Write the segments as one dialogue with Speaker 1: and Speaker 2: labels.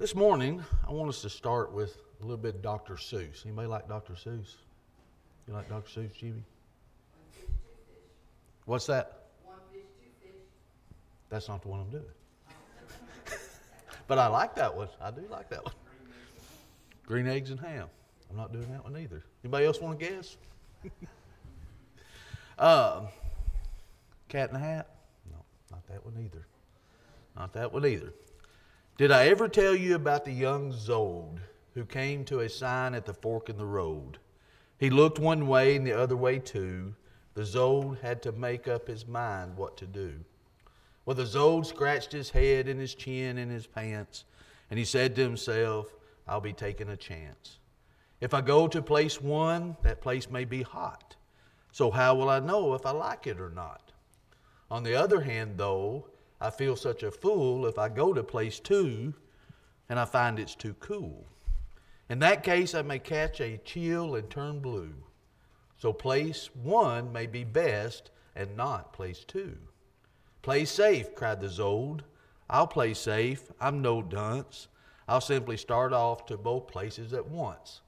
Speaker 1: This morning, I want us to start with a little bit of Dr. Seuss. Anybody like Dr. Seuss? You like Dr. Seuss, Jimmy? What's that?
Speaker 2: One fish, two fish.
Speaker 1: That's not the one I'm doing. but I like that one. I do like that one. Green eggs and ham. I'm not doing that one either. Anybody else want to guess? um, cat in the hat? No, not that one either. Not that one either. Did I ever tell you about the young Zode who came to a sign at the fork in the road? He looked one way and the other way too. The Zode had to make up his mind what to do. Well, the Zode scratched his head and his chin and his pants, and he said to himself, I'll be taking a chance. If I go to place one, that place may be hot. So how will I know if I like it or not? On the other hand, though, I feel such a fool if I go to place two and I find it's too cool. In that case, I may catch a chill and turn blue. So place one may be best and not place two. Play safe, cried the Zode. I'll play safe. I'm no dunce. I'll simply start off to both places at once.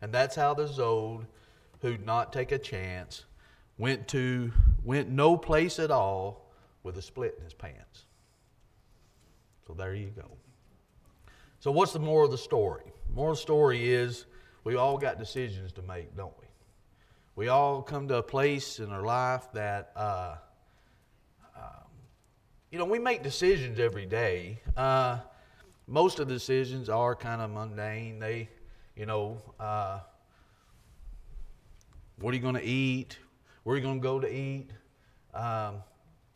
Speaker 1: And that's how the Zode, who'd not take a chance, went to went no place at all with a split in his pants. So there you go. So what's the moral of the story? The moral of the story is we all got decisions to make, don't we? We all come to a place in our life that, uh, um, you know, we make decisions every day. Uh, most of the decisions are kind of mundane. They, you know, uh, what are you going to eat? Where are you going to go to eat? Um,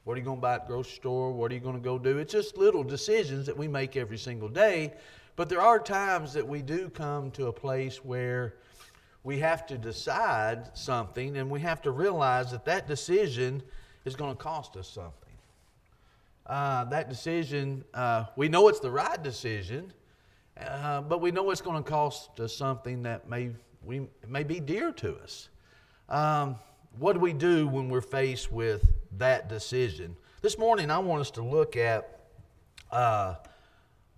Speaker 1: what are you going to buy at the grocery store? What are you going to go do? It's just little decisions that we make every single day. But there are times that we do come to a place where we have to decide something and we have to realize that that decision is going to cost us something. Uh, that decision, uh, we know it's the right decision, uh, but we know it's going to cost us something that may, we, may be dear to us. Um, what do we do when we're faced with that decision? This morning, I want us to look at uh,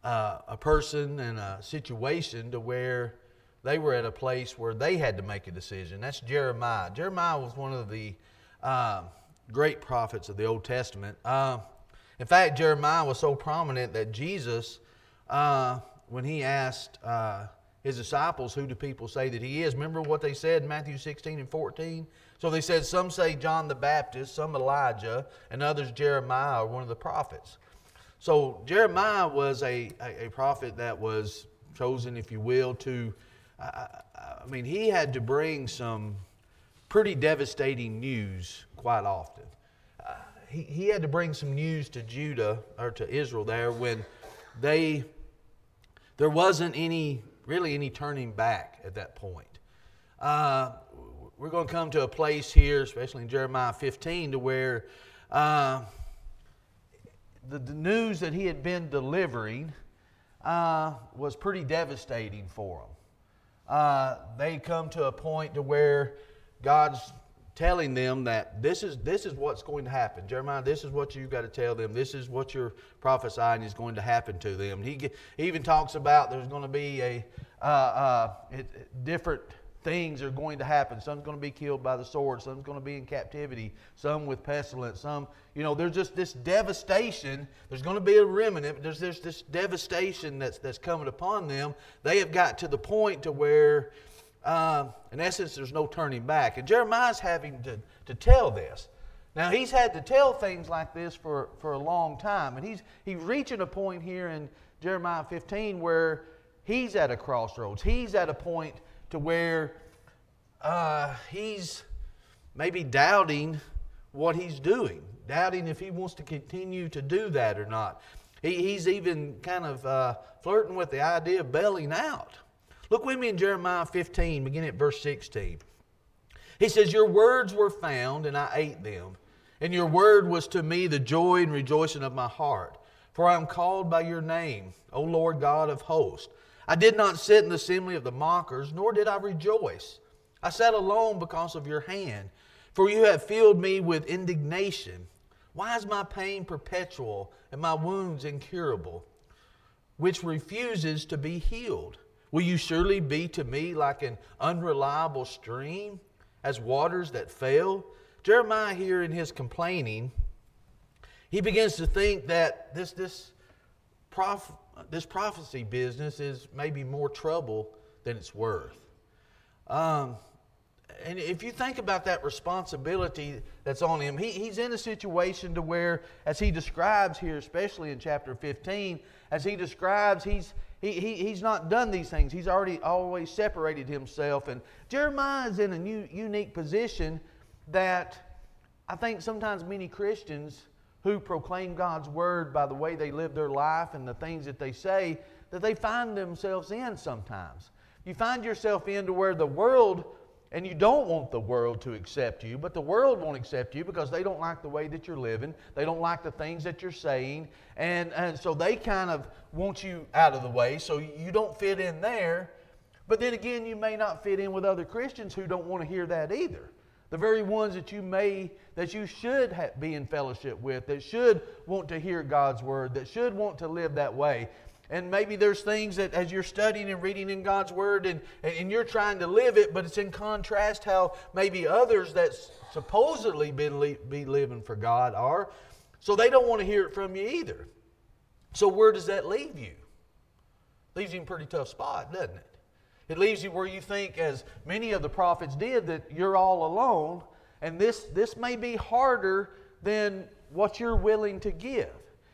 Speaker 1: uh, a person and a situation to where they were at a place where they had to make a decision. That's Jeremiah. Jeremiah was one of the uh, great prophets of the Old Testament. Uh, in fact, Jeremiah was so prominent that Jesus, uh, when he asked uh, his disciples, Who do people say that he is? Remember what they said in Matthew 16 and 14? So they said, Some say John the Baptist, some Elijah, and others Jeremiah or one of the prophets. So Jeremiah was a, a, a prophet that was chosen, if you will, to, uh, I mean, he had to bring some pretty devastating news quite often. Uh, he, he had to bring some news to Judah or to Israel there when they, there wasn't any, really any turning back at that point. Uh, we're going to come to a place here, especially in Jeremiah 15, to where uh, the, the, news that he had been delivering uh, was pretty devastating for them. Uh, they come to a point to where God's telling them that this is this is what's going to happen. Jeremiah, this is what you've got to tell them. This is what you're prophesying is going to happen to them. He, he even talks about there's going to be a uh, uh, it, different things are going to happen. Some's going to be killed by the sword. Some's going to be in captivity. Some with pestilence. Some, you know, there's just this devastation. There's going to be a remnant. There's, there's this devastation that's, that's coming upon them. They have got to the point to where, uh, in essence, there's no turning back. And Jeremiah's having to, to tell this. Now, he's had to tell things like this for, for a long time. And he's, he's reaching a point here in Jeremiah 15 where he's at a crossroads. He's at a point to where uh, he's maybe doubting what he's doing, doubting if he wants to continue to do that or not. He, he's even kind of uh, flirting with the idea of bailing out. Look with me in Jeremiah 15, beginning at verse 16. He says, Your words were found, and I ate them. And your word was to me the joy and rejoicing of my heart. For I am called by your name, O Lord God of hosts. I did not sit in the assembly of the mockers, nor did I rejoice. I sat alone because of your hand, for you have filled me with indignation. Why is my pain perpetual and my wounds incurable? which refuses to be healed? Will you surely be to me like an unreliable stream, as waters that fail? Jeremiah, here in his complaining, he begins to think that this, this, prof, this prophecy business is maybe more trouble than it's worth. Um, and if you think about that responsibility that's on him, he, he's in a situation to where, as he describes here, especially in chapter 15, as he describes, he's, he, he, he's not done these things. He's already always separated himself. And Jeremiah is in a new, unique position that I think sometimes many Christians who proclaim God's word by the way they live their life and the things that they say, that they find themselves in sometimes. You find yourself into where the world and you don't want the world to accept you, but the world won't accept you because they don't like the way that you're living. They don't like the things that you're saying. And, and so they kind of want you out of the way so you don't fit in there. But then again, you may not fit in with other Christians who don't want to hear that either. The very ones that you may, that you should ha- be in fellowship with, that should want to hear God's word, that should want to live that way. And maybe there's things that as you're studying and reading in God's Word and, and you're trying to live it, but it's in contrast how maybe others that supposedly be, be living for God are. So they don't want to hear it from you either. So where does that leave you? Leaves you in a pretty tough spot, doesn't it? It leaves you where you think, as many of the prophets did, that you're all alone, and this, this may be harder than what you're willing to give.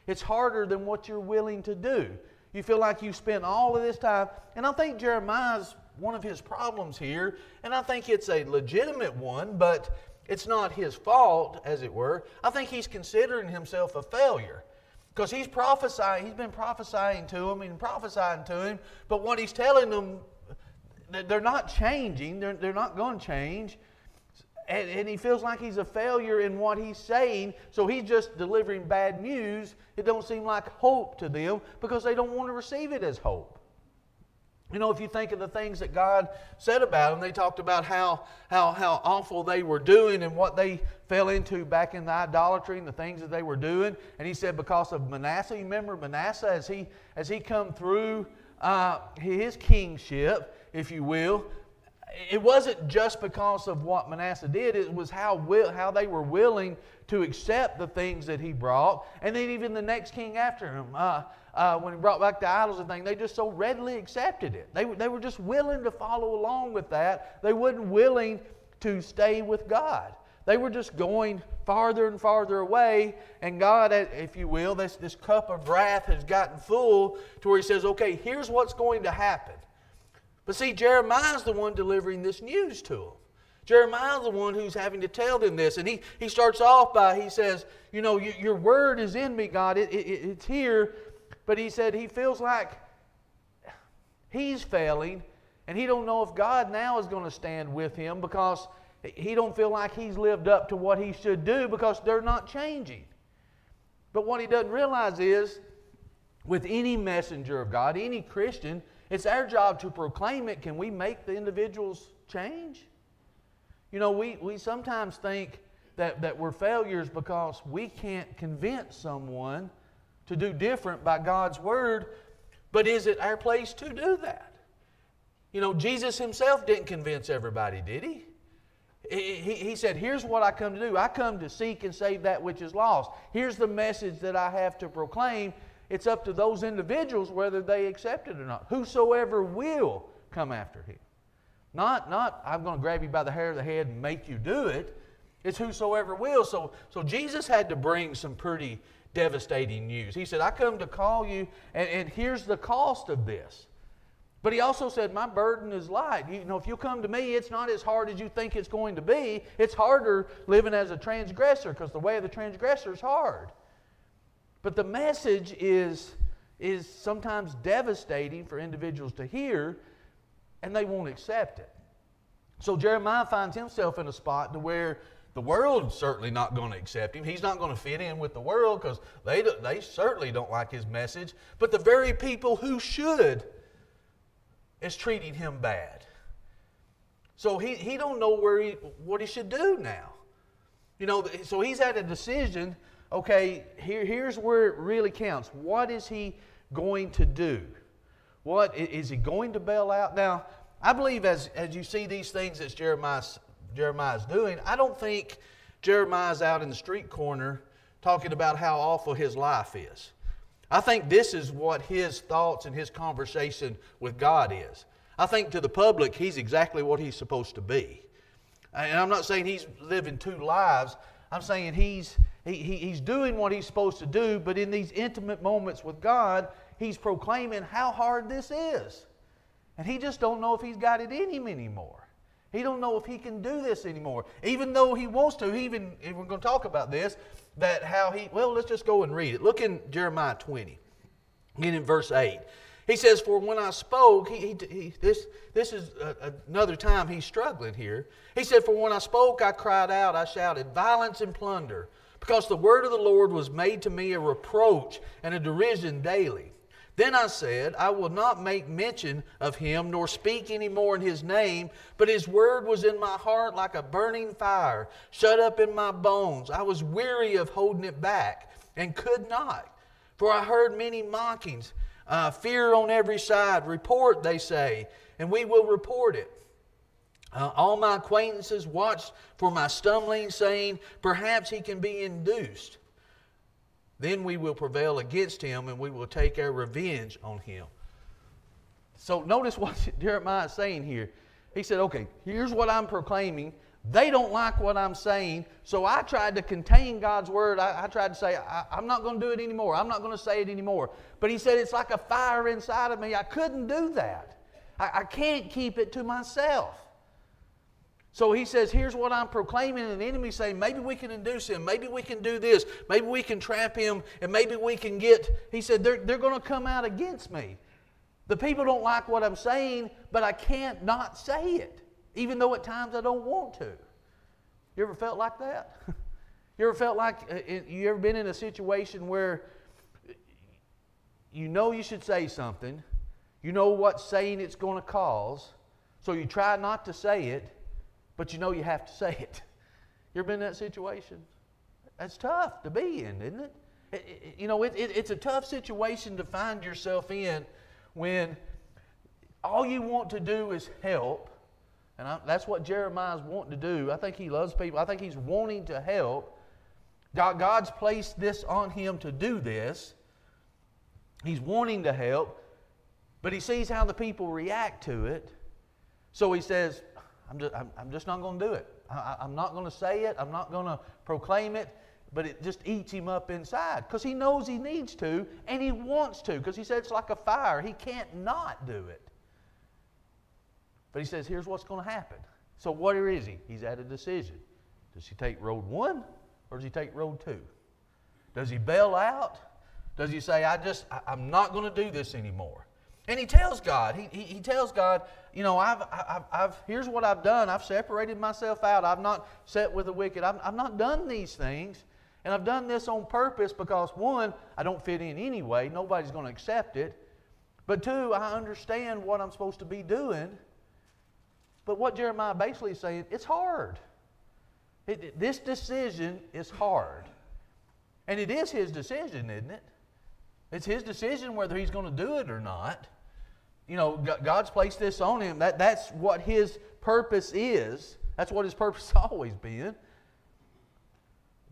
Speaker 1: It's harder than what you're willing to do. You feel like you spent all of this time. And I think Jeremiah's one of his problems here, and I think it's a legitimate one, but it's not his fault, as it were. I think he's considering himself a failure. Because he's prophesying, he's been prophesying to them and prophesying to him, but what he's telling them, they're not changing, they're, they're not going to change and, and he feels like he's a failure in what he's saying, so he's just delivering bad news. It don't seem like hope to them because they don't want to receive it as hope. You know, if you think of the things that God said about them, they talked about how, how, how awful they were doing and what they fell into back in the idolatry and the things that they were doing. And he said because of Manasseh, you remember Manasseh as he, as he come through uh, his kingship, if you will, it wasn't just because of what Manasseh did, it was how, will, how they were willing to accept the things that he brought. And then even the next king after him, uh, uh, when he brought back the idols and things, they just so readily accepted it. They, they were just willing to follow along with that. They weren't willing to stay with God. They were just going farther and farther away. And God, if you will, this, this cup of wrath has gotten full to where He says, okay, here's what's going to happen. But see, Jeremiah's the one delivering this news to them. Jeremiah's the one who's having to tell them this. And he, he starts off by, he says, You know, you, your word is in me, God. It, it, it's here. But he said he feels like he's failing. And he don't know if God now is going to stand with him because he don't feel like he's lived up to what he should do because they're not changing. But what he doesn't realize is, with any messenger of God, any Christian, it's our job to proclaim it. Can we make the individuals change? You know, we, we sometimes think that, that we're failures because we can't convince someone to do different by God's word, but is it our place to do that? You know, Jesus himself didn't convince everybody, did he? He, he, said, Here's what I come to do. I come to seek and save that which is lost. Here's the message that I have to proclaim. It's up to those individuals whether they accept it or not. Whosoever will come after him. Not, not I'm going to grab you by the hair of the head and make you do it. It's whosoever will. So, so Jesus had to bring some pretty devastating news. He said, I come to call you, and, and here's the cost of this. But he also said, My burden is light. You know, if you come to me, it's not as hard as you think it's going to be. It's harder living as a transgressor because the way of the transgressor is hard. But the message is, is sometimes devastating for individuals to hear, and they won't accept it. So Jeremiah finds himself in a spot to where the world's certainly not going to accept him. He's not going to fit in with the world because they, they certainly don't like his message. But the very people who should is treating him bad. So he, he don't know where he, what he should do now. You know, so he's at a decision okay, here, here's where it really counts. What is he going to do? What is he going to bail out? Now, I believe as, as you see these things that Jeremiah's, Jeremiah's doing, I don't think Jeremiah's out in the street corner talking about how awful his life is. I think this is what his thoughts and his conversation with God is. I think to the public, he's exactly what he's supposed to be. And I'm not saying he's living two lives. I'm saying he's, he, he's doing what he's supposed to do, but in these intimate moments with God, he's proclaiming how hard this is. And he just don't know if he's got it in him anymore. He don't know if he can do this anymore. Even though he wants to, even if we're going to talk about this, that how he, well, let's just go and read it. Look in Jeremiah 20, get in verse 8. He says, For when I spoke, he, he, he this, this is a, another time he's struggling here. He said, For when I spoke, I cried out, I shouted, violence and plunder, because the word of the Lord was made to me a reproach and a derision daily. Then I said, I will not make mention of him, nor speak any more in his name, but his word was in my heart like a burning fire, shut up in my bones. I was weary of holding it back, and could not. For I heard many mockings, uh, fear on every side. Report, they say, and we will report it. Uh, all my acquaintances watched for my stumbling, saying, Perhaps he can be induced. Then we will prevail against him and we will take our revenge on him. So notice what Jeremiah is saying here. He said, Okay, here's what I'm proclaiming. They don't like what I'm saying, so I tried to contain God's word. I, I tried to say, I, am not going to do it anymore. I'm not going to say it anymore. But he said, It's like a fire inside of me. I couldn't do that. I, I can't keep it to myself. So he says, Here's what I'm proclaiming. And the enemy saying, Maybe we can induce him. Maybe we can do this. Maybe we can trap him. And maybe we can get. He said, They're, they're going to come out against me. The people don't like what I'm saying, but I can't not say it, even though at times I don't want to. You ever felt like that? you ever felt like uh, you ever been in a situation where you know you should say something, you know what saying it's going to cause, so you try not to say it, but you know you have to say it. You ever been in that situation? That's tough to be in, isn't it? it, it you know, it, it's a tough situation to find yourself in when all you want to do is help. And I, that's what Jeremiah's wanting to do. I think he loves people. I think he's wanting to help. God, God's placed this on him to do this. He's wanting to help, but he sees how the people react to it. So he says, I'm just, I'm, I'm just not going to do it. I, I'm not going to say it. I'm not going to proclaim it. But it just eats him up inside because he knows he needs to and he wants to because he said it's like a fire. He can't not do it. But he says, here's what's going to happen. So, what is he? He's at a decision. Does he take road one or does he take road two? Does he bail out? Does he say, I just, I, I'm not going to do this anymore? And he tells God, he, he, he, tells God, you know, I've, I've, I've, here's what I've done. I've separated myself out. I've not sat with the wicked. I've, I've not done these things. And I've done this on purpose because, one, I don't fit in anyway. Nobody's going to accept it. But two, I understand what I'm supposed to be doing. But what Jeremiah basically is saying, it's hard. It, this decision is hard. And it is his decision, isn't it? It's his decision whether he's going to do it or not you know, God's placed this on him. That, that's what his purpose is. That's what his purpose has always been.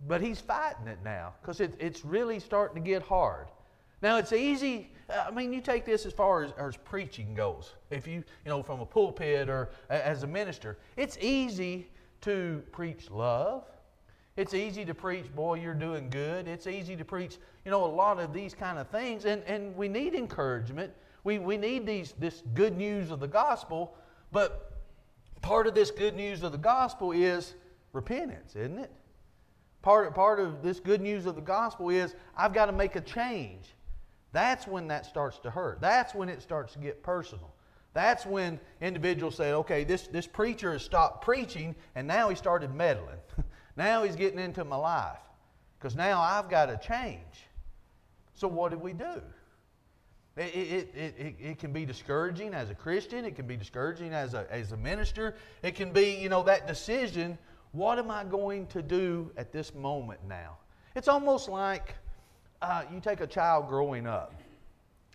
Speaker 1: But he's fighting it now because it, it's really starting to get hard. Now, it's easy. I mean, you take this as far as, as preaching goes. If you, you know, from a pulpit or as a minister, it's easy to preach love. It's easy to preach, boy, you're doing good. It's easy to preach, you know, a lot of these kind of things. And, and we need encouragement. We, we need these, this good news of the gospel, but part of this good news of the gospel is repentance, isn't it? Part, part of this good news of the gospel is I've got to make a change. That's when that starts to hurt. That's when it starts to get personal. That's when individuals say, okay, this, this preacher has stopped preaching and now he started meddling. now he's getting into my life because now I've got to change. So what do we do? It, it, it, it, can be discouraging as a Christian. It can be discouraging as a, as a minister. It can be, you know, that decision what am I going to do at this moment now? It's almost like uh, you take a child growing up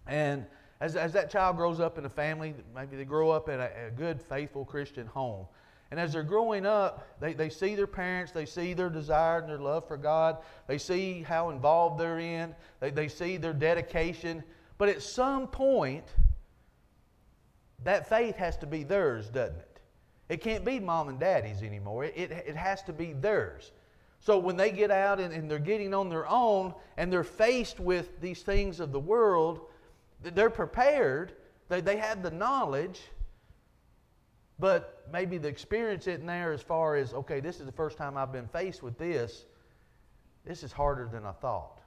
Speaker 1: And as, as that child grows up in a family, maybe they grow up in a, a good, faithful Christian home. And as they're growing up, they, they see their parents, they see their desire and their love for God, they see how involved they're in, they, they see their dedication. But at some point, that faith has to be theirs, doesn't it? It can't be mom and daddy's anymore. It, it, it has to be theirs. So when they get out and, and they're getting on their own and they're faced with these things of the world, they're prepared, they, they have the knowledge, but maybe the experience isn't there as far as, okay, this is the first time I've been faced with this. This is harder than I thought.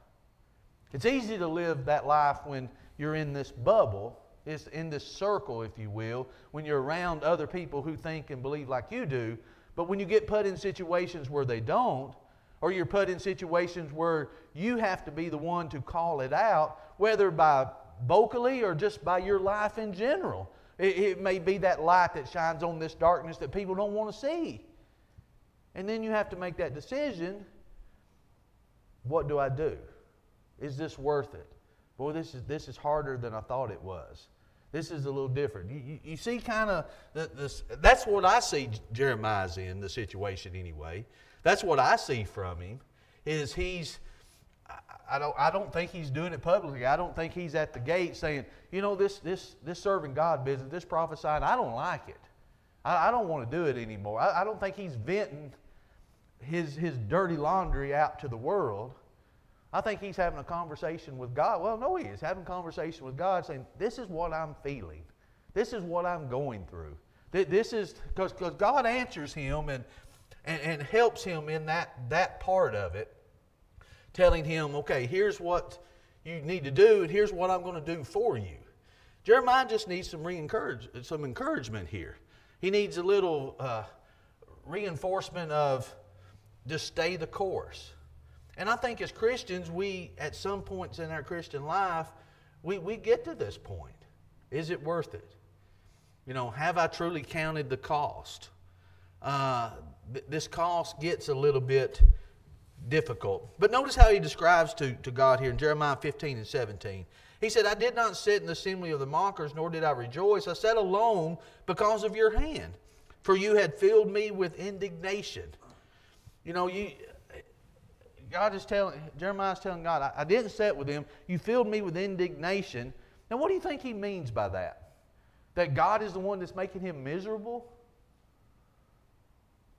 Speaker 1: It's easy to live that life when you're in this bubble, it's in this circle, if you will, when you're around other people who think and believe like you do. But when you get put in situations where they don't, or you're put in situations where you have to be the one to call it out, whether by vocally or just by your life in general. It, it may be that light that shines on this darkness that people don't want to see. And then you have to make that decision what do I do? Is this worth it? Boy, this is, this is harder than I thought it was. This is a little different. You, you, you see, kind of, this, that's what I see Jeremiah's in, the situation anyway. That's what I see from him, is he's, I don't, I don't think he's doing it publicly. I don't think he's at the gate saying, you know, this, this, this serving God business, this prophesying, I don't like it. I, I don't want to do it anymore. I, I don't think he's venting his, his dirty laundry out to the world. I think he's having a conversation with God. Well, no, he is having a conversation with God saying, This is what I'm feeling. This is what I'm going through. This is because God answers him and, and, and helps him in that, that part of it telling him, okay, here's what you need to do, and here's what I'm going to do for you. Jeremiah just needs some, some encouragement here. He needs a little uh, reinforcement of just stay the course. And I think as Christians, we, at some points in our Christian life, we, we get to this point. Is it worth it? You know, have I truly counted the cost? Uh, th- this cost gets a little bit difficult. But notice how he describes to, to God here in Jeremiah 15 and 17. He said, I did not sit in the assembly of the mockers, nor did I rejoice. I sat alone because of your hand, for you had filled me with indignation. You know, you, God is telling, Jeremiah is telling God, I, I didn't set with him. You filled me with indignation. Now, what do you think he means by that? That God is the one that's making him miserable?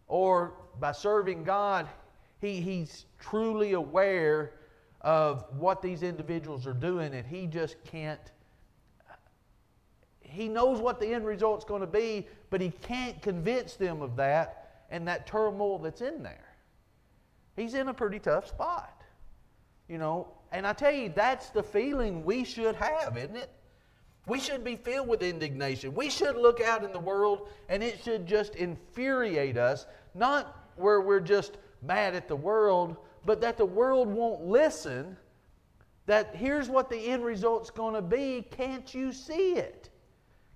Speaker 1: Or by serving God, he, he's truly aware of what these individuals are doing, and he just can't. He knows what the end result's going to be, but he can't convince them of that and that turmoil that's in there. He's in a pretty tough spot, you know. And I tell you, that's the feeling we should have, isn't it? We should be filled with indignation. We should look out in the world and it should just infuriate us, not where we're just mad at the world, but that the world won't listen. That here's what the end result's going to be. Can't you see it?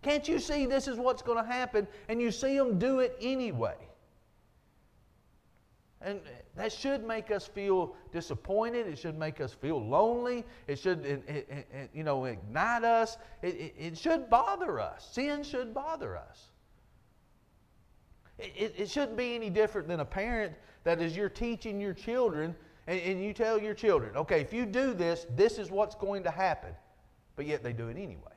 Speaker 1: Can't you see this is what's going to happen? And you see them do it anyway. And that should make us feel disappointed. It should make us feel lonely. It should, it, it, it, you know, ignite us. It, should bother us. Sin should bother us. It, shouldn't be any different than a parent that as you're teaching your children, and, and you tell your children, okay, if you do this, this is what's going to happen. But yet they do it anyway.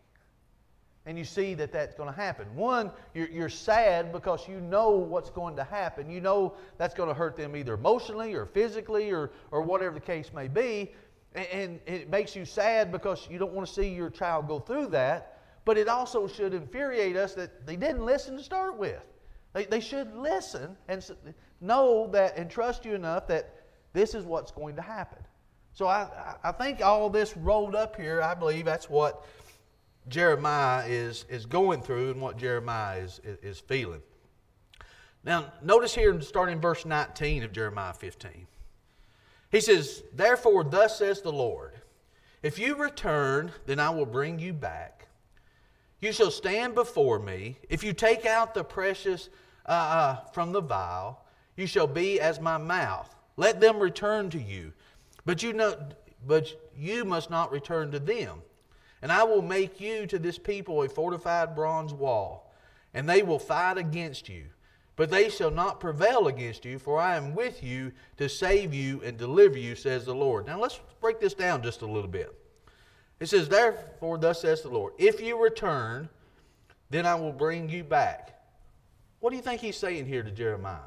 Speaker 1: And you see that that's going to happen. One, you're, you're sad because you know what's going to happen. You know that's going to hurt them either emotionally or physically or, or whatever the case may be. And, and it makes you sad because you don't want to see your child go through that. But it also should infuriate us that they didn't listen to start with. They, they should listen and know that and trust you enough that this is what's going to happen. So I, I think all this rolled up here, I believe that's what Jeremiah is, is going through and what Jeremiah is, is, feeling. Now, notice here, starting in verse 19 of Jeremiah 15. He says, Therefore, thus says the Lord, if you return, then I will bring you back. You shall stand before me. If you take out the precious uh, uh, from the vile, you shall be as my mouth. Let them return to you, but you know, but you must not return to them. And I will make you to this people a fortified bronze wall, and they will fight against you. But they shall not prevail against you, for I am with you to save you and deliver you, says the Lord. Now let's break this down just a little bit. It says, Therefore, thus says the Lord, if you return, then I will bring you back. What do you think he's saying here to Jeremiah?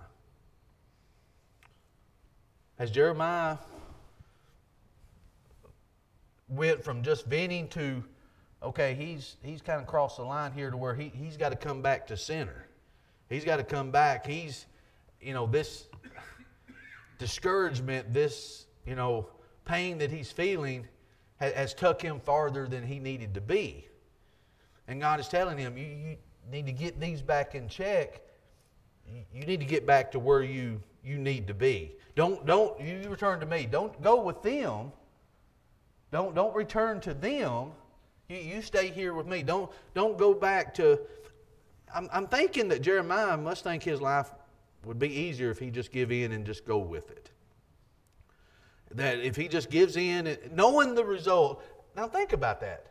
Speaker 1: Has Jeremiah went from just venting to, okay, he's, he's kind of crossed the line here to where he, he's got to come back to center. He's got to come back. He's, you know, this discouragement, this, you know, pain that he's feeling has, has took him farther than he needed to be. And God is telling him, you, you need to get these back in check. You need to get back to where you, you need to be. Don't, don't, you return to me. Don't go with them don't, don't return to them. You, you stay here with me. Don't, don't go back to. I'm, I'm thinking that Jeremiah must think his life would be easier if he just give in and just go with it. That if he just gives in, knowing the result. Now think about that.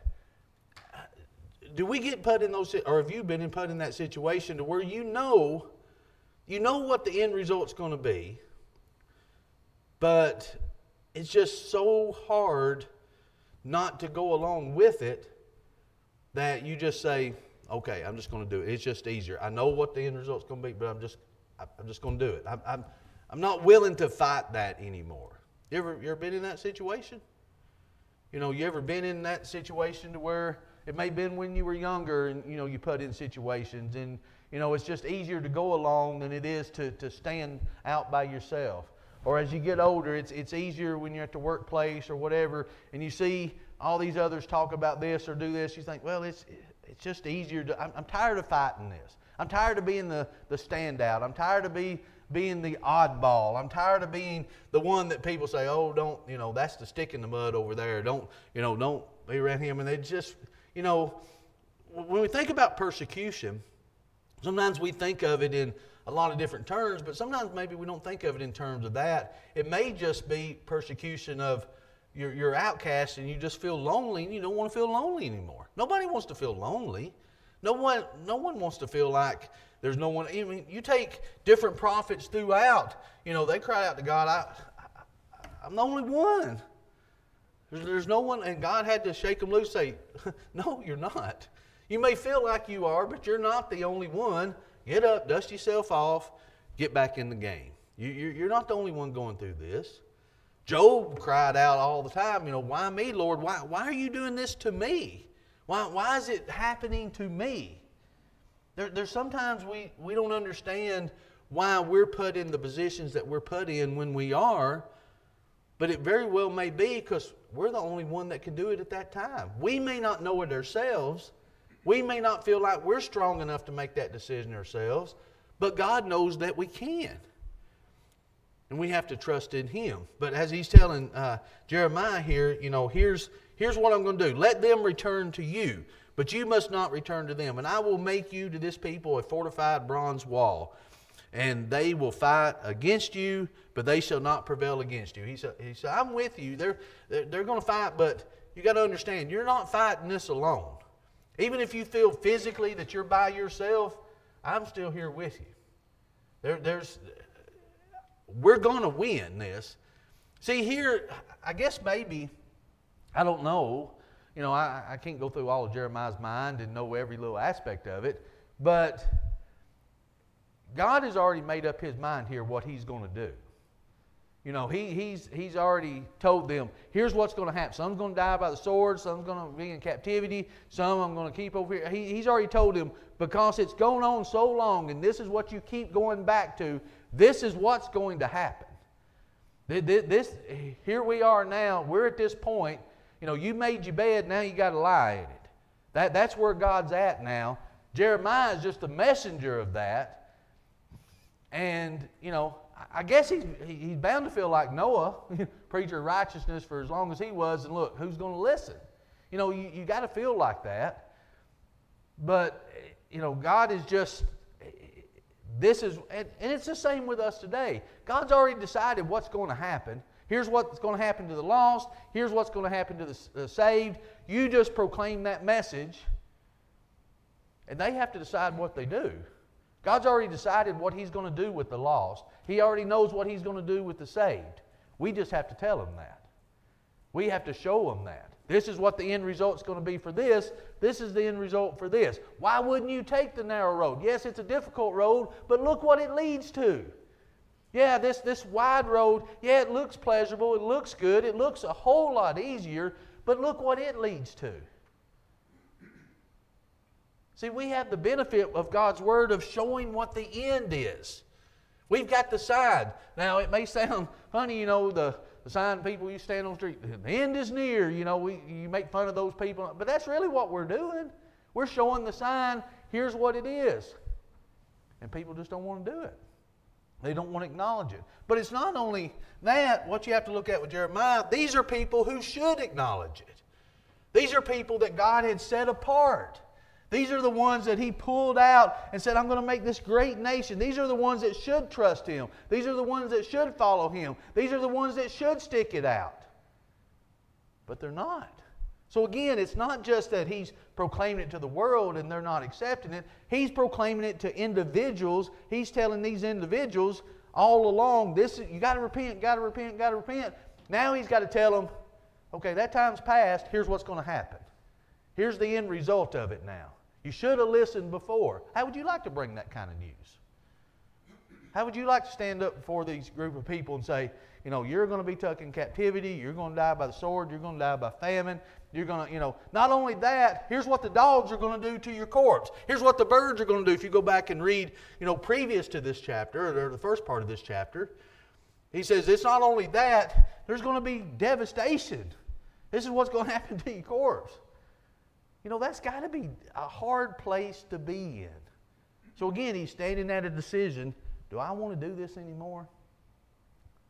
Speaker 1: Do we get put in those, or have you been put in that situation to where you know, you know what the end result's going to be, but it's just so hard not to go along with it that you just say, okay, I'm just going to do it. It's just easier. I know what the end result's going to be, but I'm just, I'm just going to do it. I'm, I'm, I'm not willing to fight that anymore. You ever, you ever been in that situation? You know, you ever been in that situation to where it may have been when you were younger and, you know, you put in situations and, you know, it's just easier to go along than it is to, to stand out by yourself. Or as you get older, it's, it's easier when you're at the workplace or whatever, and you see all these others talk about this or do this. You think, well, it's, it's just easier to. I'm, I'm tired of fighting this. I'm tired of being the, the standout. I'm tired of be, being the oddball. I'm tired of being the one that people say, oh, don't, you know, that's the stick in the mud over there. Don't, you know, don't be around him. And they just, you know, when we think about persecution, sometimes we think of it in a lot of different terms, but sometimes maybe we don't think of it in terms of that. It may just be persecution of you're, you're outcast and you just feel lonely and you don't want to feel lonely anymore. Nobody wants to feel lonely. No one, no one wants to feel like there's no one. I mean, you take different prophets throughout. You know, they cry out to God, I, I, am the only one. There's, there's no one, and God had to shake them loose, say, No, you're not. You may feel like you are, but you're not the only one. Get up, dust yourself off, get back in the game. You, are not the only one going through this. Job cried out all the time, you know, why me, Lord? Why, why are you doing this to me? Why, why is it happening to me? There, there's sometimes we, we don't understand why we're put in the positions that we're put in when we are, but it very well may be because we're the only one that can do it at that time. We may not know it ourselves, we may not feel like we're strong enough to make that decision ourselves, but God knows that we can. And we have to trust in Him. But as He's telling uh, Jeremiah here, you know, here's, here's what I'm going to do let them return to you, but you must not return to them. And I will make you to this people a fortified bronze wall. And they will fight against you, but they shall not prevail against you. He said, he said I'm with you. They're, they're, they're going to fight, but you got to understand, you're not fighting this alone. Even if you feel physically that you're by yourself, I'm still here with you. There, there's, we're going to win this. See, here, I guess maybe, I don't know. You know, I, I can't go through all of Jeremiah's mind and know every little aspect of it, but God has already made up his mind here what he's going to do. You know, he, he's, he's already told them, here's what's going to happen. Some's going to die by the sword, some's going to be in captivity, some I'm going to keep over here. He, he's already told them, because it's going on so long and this is what you keep going back to, this is what's going to happen. This, here we are now, we're at this point. You know, you made your bed, now you got to lie in it. That, that's where God's at now. Jeremiah is just a messenger of that. And, you know, I guess he's, he's bound to feel like Noah, preacher of righteousness for as long as he was, and look, who's going to listen? You know, you, you got to feel like that. But, you know, God is just, this is, and, and it's the same with us today. God's already decided what's going to happen. Here's what's going to happen to the lost. Here's what's going to happen to the uh, saved. You just proclaim that message, and they have to decide what they do. God's already decided what He's going to do with the lost, He already knows what He's going to do with the saved. We just have to tell them that. We have to show them that. This is what the end result is going to be for this. This is the end result for this. Why wouldn't you take the narrow road? Yes, it's a difficult road, but look what it leads to. Yeah, this, this wide road, yeah, it looks pleasurable, it looks good, it looks a whole lot easier, but look what it leads to. See, we have the benefit of God's Word of showing what the end is. We've got the sign. Now, it may sound funny, you know, the, the sign people you stand on the street, the end is near, you know, we, you make fun of those people. But that's really what we're doing. We're showing the sign, here's what it is. And people just don't want to do it. They don't want to acknowledge it. But it's not only that, what you have to look at with Jeremiah, these are people who should acknowledge it. These are people that God had set apart. These are the ones that he pulled out and said, I'm going to make this great nation. These are the ones that should trust him. These are the ones that should follow him. These are the ones that should stick it out. But they're not. So again, it's not just that he's proclaiming it to the world and they're not accepting it. He's proclaiming it to individuals. He's telling these individuals all along, this you got to repent, got to repent, got to repent. Now he's got to tell them, okay, that time's passed. Here's what's going to happen. Here's the end result of it now. You should have listened before. How would you like to bring that kind of news? How would you like to stand up before these group of people and say, you know, you're going to be taken in captivity, you're going to die by the sword, you're going to die by famine, you're going to, you know, not only that, here's what the dogs are going to do to your corpse. Here's what the birds are going to do. If you go back and read, you know, previous to this chapter, or the first part of this chapter, he says it's not only that, there's going to be devastation. This is what's going to happen to your corpse. You know, that's got to be a hard place to be in. So again, he's standing at a decision do I want to do this anymore?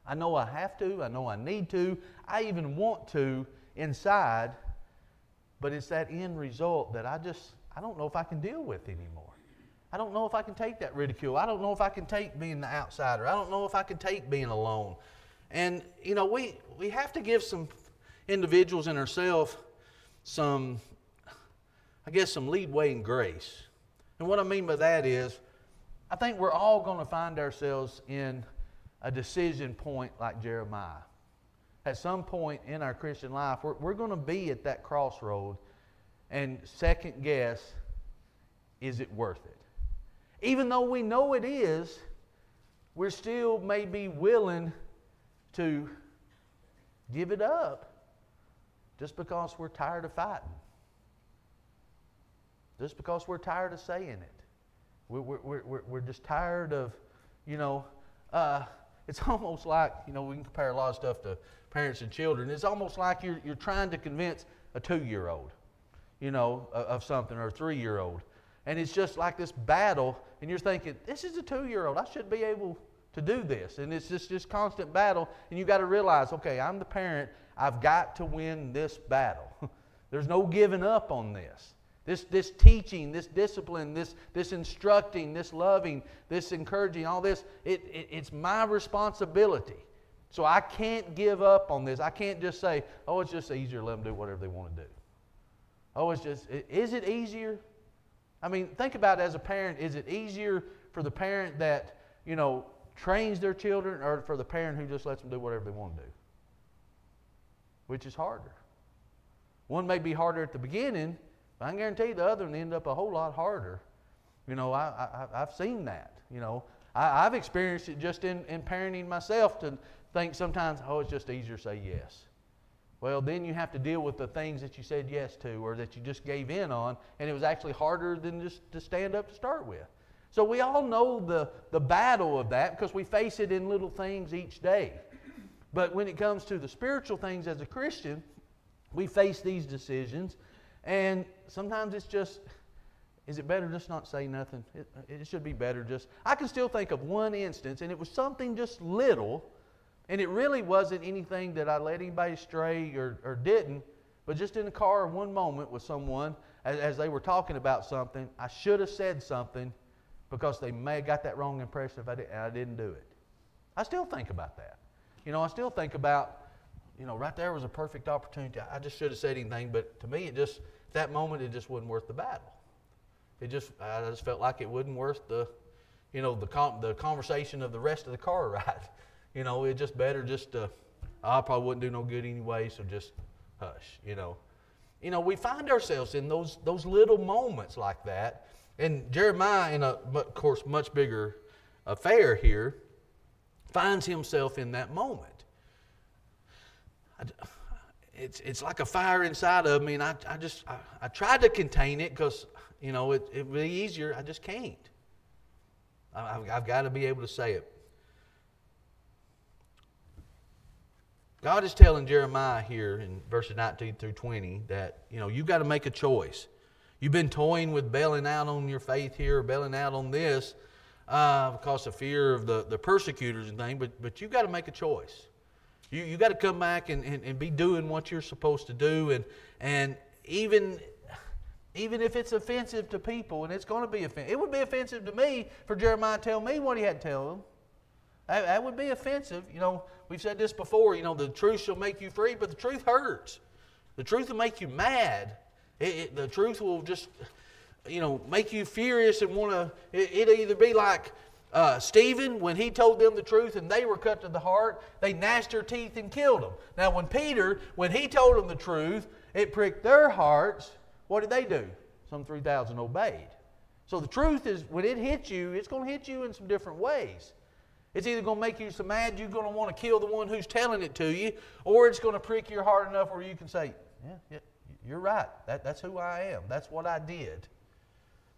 Speaker 1: I know I have to, I know I need to, I even want to inside, but it's that end result that I just, I don't know if I can deal with anymore. I don't know if I can take that ridicule. I don't know if I can take being the outsider. I don't know if I can take being alone. And, you know, we, we have to give some individuals and ourselves some I guess, some leadway and grace. And what I mean by that is, I think we're all going to find ourselves in a decision point like Jeremiah. At some point in our Christian life, we're, we're going to be at that crossroad and second guess is it worth it? Even though we know it is, we're still maybe willing to give it up just because we're tired of fighting just because we're tired of saying it. We're, we're, we're, we're just tired of, you know, uh, it's almost like, you know, we can compare a lot of stuff to parents and children. It's almost like you're, you're trying to convince a two year old, you know, of something, or a three year old. And it's just like this battle, and you're thinking, this is a two year old. I should be able to do this. And it's just this constant battle, and you've got to realize, okay, I'm the parent. I've got to win this battle. There's no giving up on this. This, this teaching, this discipline, this, this instructing, this loving, this encouraging, all this, it, it, it's my responsibility. So I can't give up on this. I can't just say, oh, it's just easier, let them do whatever they want to do. Oh, it's just, is it easier? I mean, think about it as a parent. Is it easier for the parent that, you know, trains their children or for the parent who just lets them do whatever they want to do? Which is harder? One may be harder at the beginning, I can guarantee you the other one end up a whole lot harder. You know, I, I, have seen that. You know, I, have experienced it just in, in parenting myself to think sometimes, oh, it's just easier to say yes. Well, then you have to deal with the things that you said yes to or that you just gave in on, and it was actually harder than just to stand up to start with. So we all know the, the battle of that because we face it in little things each day. But when it comes to the spiritual things as a Christian, we face these decisions and sometimes it's just, is it better just not say nothing? It, it should be better just. I can still think of one instance, and it was something just little, and it really wasn't anything that I led anybody stray or, or didn't, but just in the car one moment with someone as, as they were talking about something, I should have said something because they may have got that wrong impression if I, did, and I didn't do it. I still think about that. you know, I still think about, you know, right there was a perfect opportunity. I just should have said anything, but to me, it just, that moment, it just wasn't worth the battle. It just, I just felt like it wasn't worth the, you know, the, con- the conversation of the rest of the car ride. You know, it just better just to, I probably wouldn't do no good anyway, so just hush, you know. You know, we find ourselves in those, those little moments like that. And Jeremiah, in a, of course, much bigger affair here, finds himself in that moment. It's, it's like a fire inside of me, and I, I just, I, I tried to contain it because, you know, it, it would be easier. I just can't. I've, I've got to be able to say it. God is telling Jeremiah here in verses 19 through 20 that, you know, you've got to make a choice. You've been toying with bailing out on your faith here, bailing out on this uh, because of fear of the, the persecutors and things, but, but you've got to make a choice. You, you got to come back and, and, and be doing what you're supposed to do. And, and even, even if it's offensive to people, and it's going to be offensive, it would be offensive to me for Jeremiah to tell me what he had to tell them. That, that would be offensive. You know, we've said this before, you know, the truth shall make you free, but the truth hurts. The truth will make you mad. It, it, the truth will just, you know, make you furious and want to. It, will either be like uh, Stephen when he told them the truth and they were cut to the heart, they gnashed their teeth and killed him. Now, when Peter, when he told them the truth, it pricked their hearts. What did they do? Some 3,000 obeyed. So the truth is, when it hits you, it's going to hit you in some different ways. It's either going to make you so mad you're going to want to kill the one who's telling it to you, or it's going to prick your heart enough where you can say, Yeah, yeah you're right. That, that's who I am. That's what I did.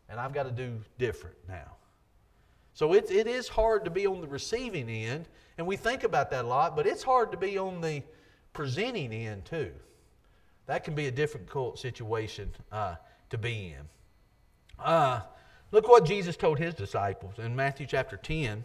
Speaker 1: And I've got to do different now. So it, it is hard to be on the receiving end, and we think about that a lot, but it's hard to be on the presenting end too. That can be a difficult situation uh, to be in. Uh, look what Jesus told his disciples in Matthew chapter 10.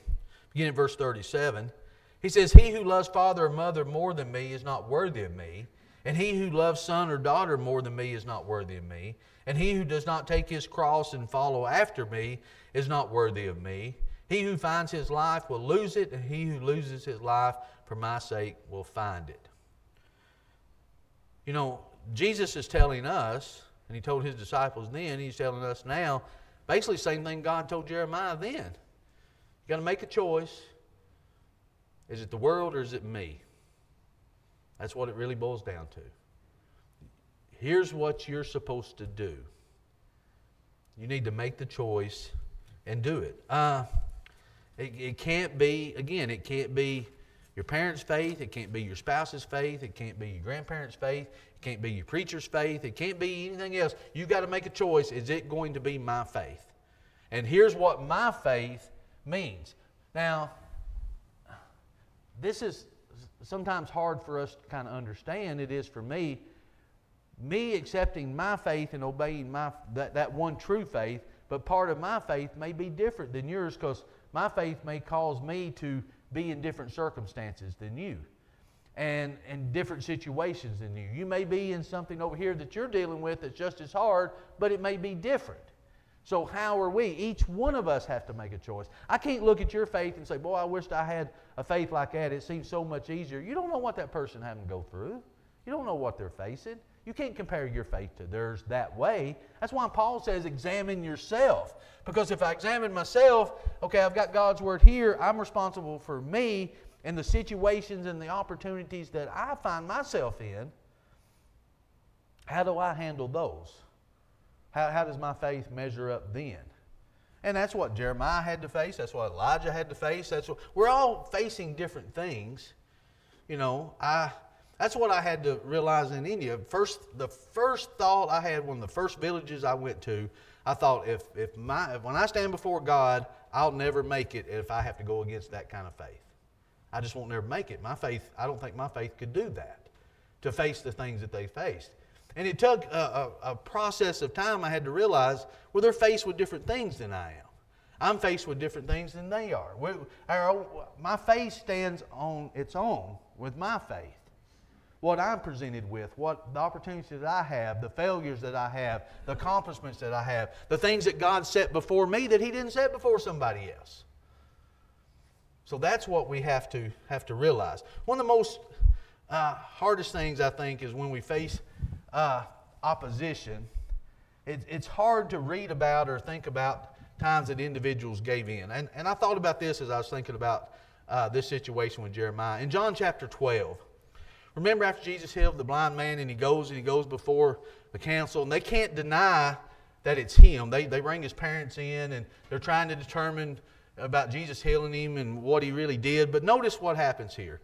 Speaker 1: Beginning at verse 37, he says, He who loves father or mother more than me is not worthy of me, and he who loves son or daughter more than me is not worthy of me, and he who does not take his cross and follow after me is not worthy of me. He who finds his life will lose it, and he who loses his life for my sake will find it. You know, Jesus is telling us, and he told his disciples then, he's telling us now, basically the same thing God told Jeremiah then. You got to make a choice. Is it the world or is it me? That's what it really boils down to. Here's what you're supposed to do. You need to make the choice and do it. Uh, it, it can't be, again, it can't be your parents' faith, it can't be your spouse's faith, it can't be your grandparents' faith, it can't be your preacher's faith, it can't be anything else. You've got to make a choice. Is it going to be my faith? And here's what my faith means. Now, this is sometimes hard for us to kind of understand. It is for me. Me accepting my faith and obeying my, that, that one true faith, but part of my faith may be different than yours because my faith may cause me to be in different circumstances than you and in different situations than you. You may be in something over here that you're dealing with that's just as hard, but it may be different. So, how are we? Each one of us have to make a choice. I can't look at your faith and say, Boy, I wished I had a faith like that. It seems so much easier. You don't know what that person having to go through, you don't know what they're facing. You can't compare your faith to theirs that way. That's why Paul says, examine yourself. Because if I examine myself, okay, I've got God's word here, I'm responsible for me and the situations and the opportunities that I find myself in. How do I handle those? How, how does my faith measure up then? And that's what Jeremiah had to face. That's what Elijah had to face. That's what, we're all facing different things. You know, I that's what I had to realize in India. First, the first thought I had, of the first villages I went to, I thought if if my if, when I stand before God, I'll never make it if I have to go against that kind of faith. I just won't never make it. My faith, I don't think my faith could do that to face the things that they faced. And it took a, a, a, process of time I had to realize well, they're faced with different things than I am. I'm faced with different things than they are. We, our, my faith stands on its own with my faith. What I'm presented with, what the opportunities that I have, the failures that I have, the accomplishments that I have, the things that God set before me that He didn't set before somebody else. So that's what we have to have to realize. One of the most uh, hardest things I think is when we face uh, opposition. It, it's hard to read about or think about times that individuals gave in. And, and I thought about this as I was thinking about uh, this situation with Jeremiah. In John chapter 12, remember after Jesus healed the blind man and he goes and he goes before the council, and they can't deny that it's him. They, they bring his parents in and they're trying to determine about Jesus healing him and what he really did. But notice what happens here.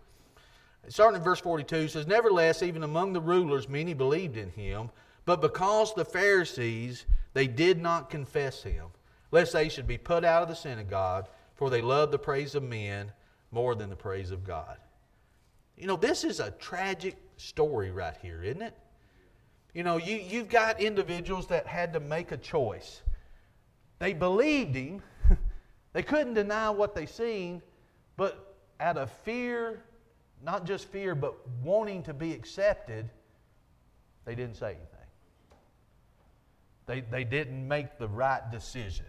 Speaker 1: Starting in verse 42, says, Nevertheless, even among the rulers, many believed in him, but because the Pharisees, they did not confess him, lest they should be put out of the synagogue, for they loved the praise of men more than the praise of God. You know, this is a tragic story right here, isn't it? You know, you, you've got individuals that had to make a choice. They believed him, they couldn't deny what they seen, but out of fear, not just fear, but wanting to be accepted, they didn't say anything. They, they didn't make the right decision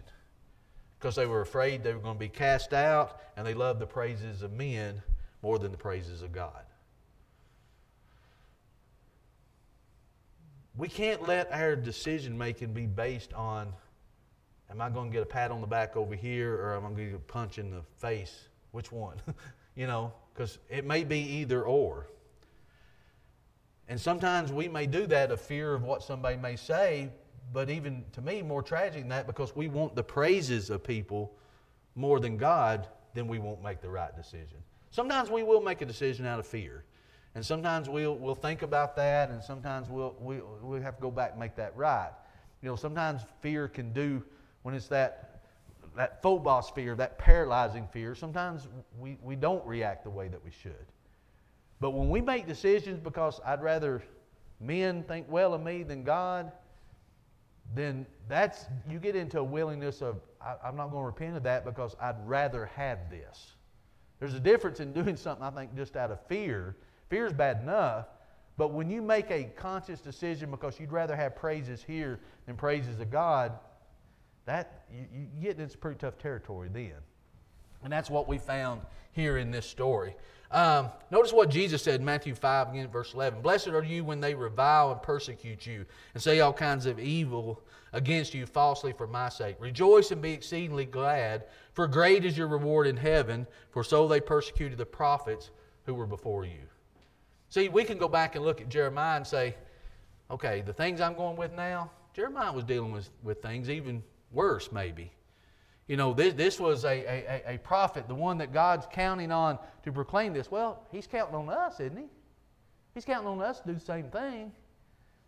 Speaker 1: because they were afraid they were going to be cast out and they loved the praises of men more than the praises of God. We can't let our decision making be based on am I going to get a pat on the back over here or am I going to get a punch in the face? Which one? you know, because it may be either or. And sometimes we may do that of fear of what somebody may say, but even to me, more tragic than that, because we want the praises of people more than God, then we won't make the right decision. Sometimes we will make a decision out of fear. And sometimes we'll, we'll think about that, and sometimes we'll, we, we'll have to go back and make that right. You know, sometimes fear can do, when it's that, that phobos fear, that paralyzing fear, sometimes we, we don't react the way that we should. But when we make decisions because I'd rather men think well of me than God, then that's, you get into a willingness of, I, am not going to repent of that because I'd rather have this. There's a difference in doing something, I think, just out of fear Fear is bad enough, but when you make a conscious decision because you'd rather have praises here than praises of God, that you, you get into pretty tough territory then. And that's what we found here in this story. Um, notice what Jesus said in Matthew 5, again, verse 11. Blessed are you when they revile and persecute you and say all kinds of evil against you falsely for my sake. Rejoice and be exceedingly glad, for great is your reward in heaven, for so they persecuted the prophets who were before you. See, we can go back and look at Jeremiah and say, okay, the things I'm going with now, Jeremiah was dealing with, with things even worse, maybe. You know, this, this was a, a, a prophet, the one that God's counting on to proclaim this. Well, he's counting on us, isn't he? He's counting on us to do the same thing.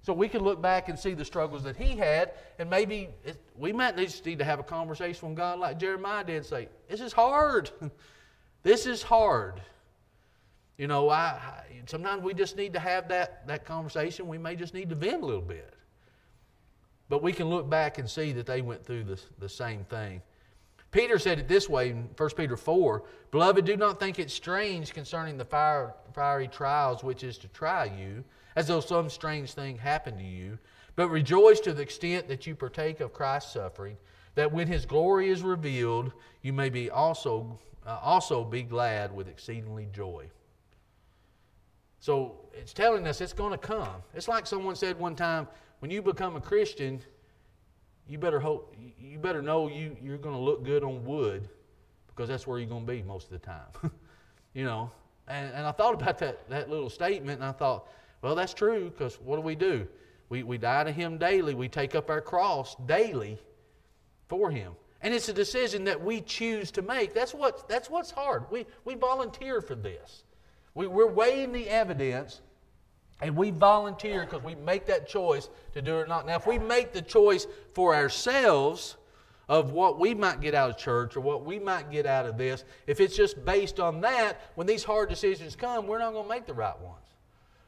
Speaker 1: So we can look back and see the struggles that he had, and maybe it, we might just need to have a conversation with God like Jeremiah did say, This is hard. this is hard. You know, I, I, sometimes we just need to have that, that conversation. We may just need to vent a little bit. But we can look back and see that they went through the, the same thing. Peter said it this way in 1 Peter 4 Beloved, do not think it strange concerning the fire, fiery trials which is to try you, as though some strange thing happened to you, but rejoice to the extent that you partake of Christ's suffering, that when his glory is revealed, you may be also, uh, also be glad with exceedingly joy. So it's telling us it's going to come. It's like someone said one time when you become a Christian, you better hope you better know you, you're going to look good on wood because that's where you're going to be most of the time. you know, and, and I thought about that, that little statement and I thought, well, that's true because what do we do? We, we die to Him daily. We take up our cross daily for Him. And it's a decision that we choose to make. That's, what, that's what's hard. We, we volunteer for this. We, we're weighing the evidence and we volunteer because we make that choice to do it or not. Now, if we make the choice for ourselves of what we might get out of church or what we might get out of this, if it's just based on that, when these hard decisions come, we're not going to make the right ones.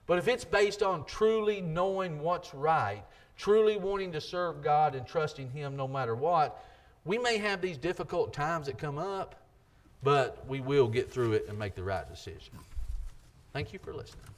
Speaker 1: But if it's based on truly knowing what's right, truly wanting to serve God and trusting Him no matter what, we may have these difficult times that come up, but we will get through it and make the right decision. Thank you for listening.